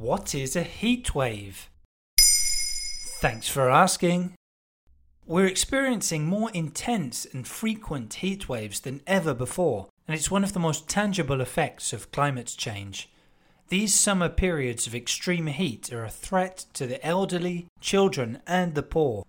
What is a heat wave? Thanks for asking. We're experiencing more intense and frequent heat waves than ever before, and it's one of the most tangible effects of climate change. These summer periods of extreme heat are a threat to the elderly, children, and the poor.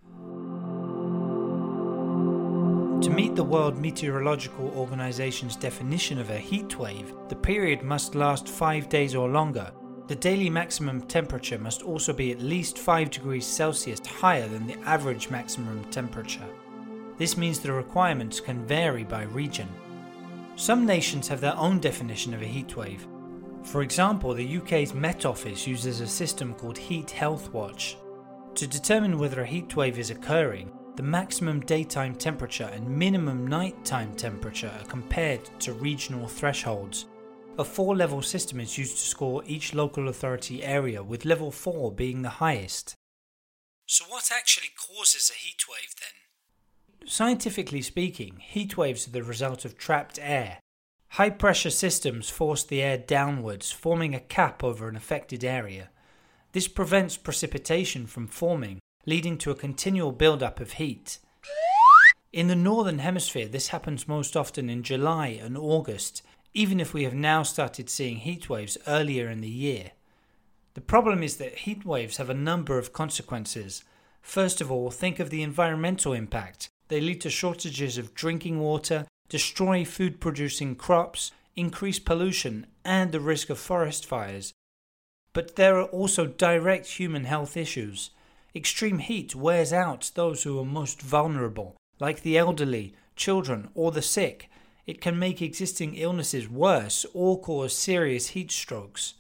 To meet the World Meteorological Organization's definition of a heat wave, the period must last five days or longer. The daily maximum temperature must also be at least 5 degrees Celsius higher than the average maximum temperature. This means the requirements can vary by region. Some nations have their own definition of a heatwave. For example, the UK's Met Office uses a system called Heat Health Watch. To determine whether a heatwave is occurring, the maximum daytime temperature and minimum nighttime temperature are compared to regional thresholds. A four level system is used to score each local authority area, with level 4 being the highest. So, what actually causes a heat wave then? Scientifically speaking, heat waves are the result of trapped air. High pressure systems force the air downwards, forming a cap over an affected area. This prevents precipitation from forming, leading to a continual build-up of heat. In the northern hemisphere, this happens most often in July and August, even if we have now started seeing heat waves earlier in the year. The problem is that heat waves have a number of consequences. First of all, think of the environmental impact. They lead to shortages of drinking water, destroy food producing crops, increase pollution, and the risk of forest fires. But there are also direct human health issues. Extreme heat wears out those who are most vulnerable, like the elderly, children, or the sick. It can make existing illnesses worse or cause serious heat strokes.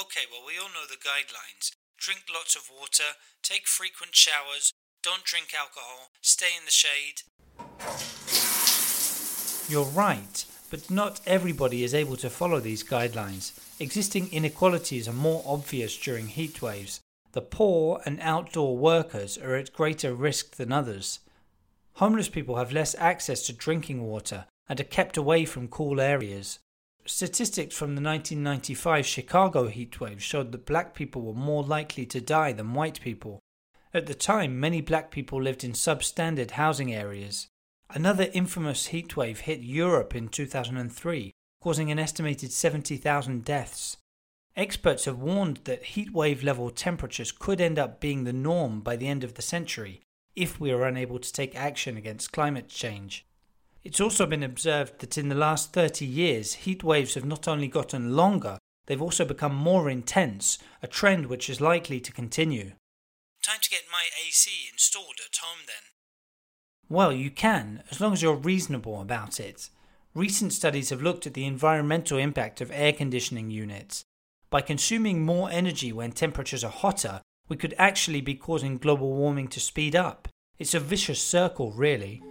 Okay, well, we all know the guidelines. Drink lots of water, take frequent showers, don't drink alcohol, stay in the shade. You're right, but not everybody is able to follow these guidelines. Existing inequalities are more obvious during heat waves. The poor and outdoor workers are at greater risk than others. Homeless people have less access to drinking water and are kept away from cool areas. Statistics from the 1995 Chicago heatwave showed that black people were more likely to die than white people. At the time, many black people lived in substandard housing areas. Another infamous heatwave hit Europe in 2003, causing an estimated 70,000 deaths. Experts have warned that heatwave level temperatures could end up being the norm by the end of the century if we are unable to take action against climate change. It's also been observed that in the last 30 years, heat waves have not only gotten longer, they've also become more intense, a trend which is likely to continue. Time to get my AC installed at home then. Well, you can, as long as you're reasonable about it. Recent studies have looked at the environmental impact of air conditioning units. By consuming more energy when temperatures are hotter, we could actually be causing global warming to speed up. It's a vicious circle, really.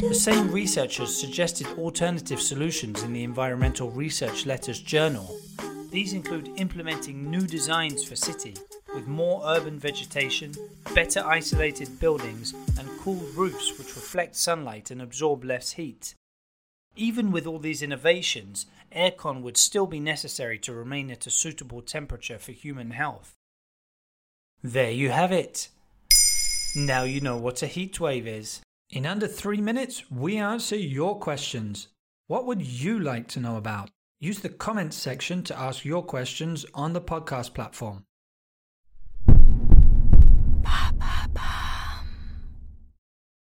The same researchers suggested alternative solutions in the Environmental Research Letters Journal. These include implementing new designs for city with more urban vegetation, better isolated buildings, and cooled roofs which reflect sunlight and absorb less heat. Even with all these innovations, aircon would still be necessary to remain at a suitable temperature for human health. There you have it. Now you know what a heat wave is. In under three minutes, we answer your questions. What would you like to know about? Use the comments section to ask your questions on the podcast platform.